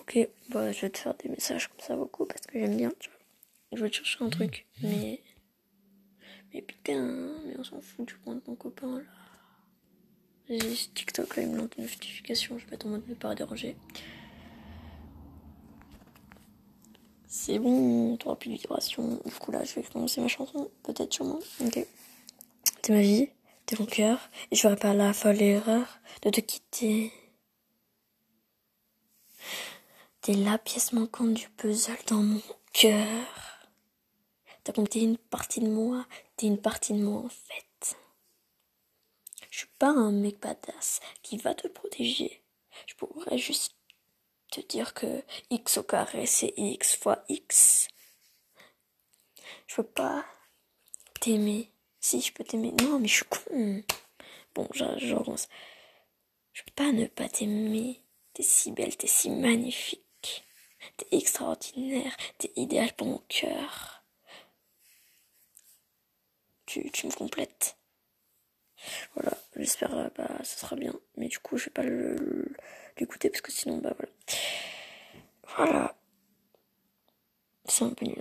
Ok, bah je vais te faire des messages comme ça beaucoup parce que j'aime bien, tu vois. Je vais te chercher un truc, mais. Mais putain, mais on s'en fout du point de ton copain là. J'ai TikTok là, il me lance une notification, je vais mettre en mode ne pas déranger. C'est bon, t'auras plus de vibrations. Du coup là, je vais commencer ma chanson, peut-être sûrement. Ok. T'es ma vie, t'es mon cœur, et je ferai pas la folle erreur de te quitter. La pièce manquante du puzzle dans mon cœur. T'as compté une partie de moi, t'es une partie de moi en fait. Je suis pas un mec badass qui va te protéger. Je pourrais juste te dire que x au carré c'est x fois x. Je peux pas t'aimer. Si, je peux t'aimer. Non, mais je suis con. Bon, j'avance. Je peux pas ne pas t'aimer. T'es si belle, t'es si magnifique. T'es extraordinaire, t'es idéal pour mon cœur. Tu, me complètes. Voilà, j'espère euh, bah ça sera bien. Mais du coup je vais pas l'écouter parce que sinon bah voilà. Voilà. C'est un peu nul.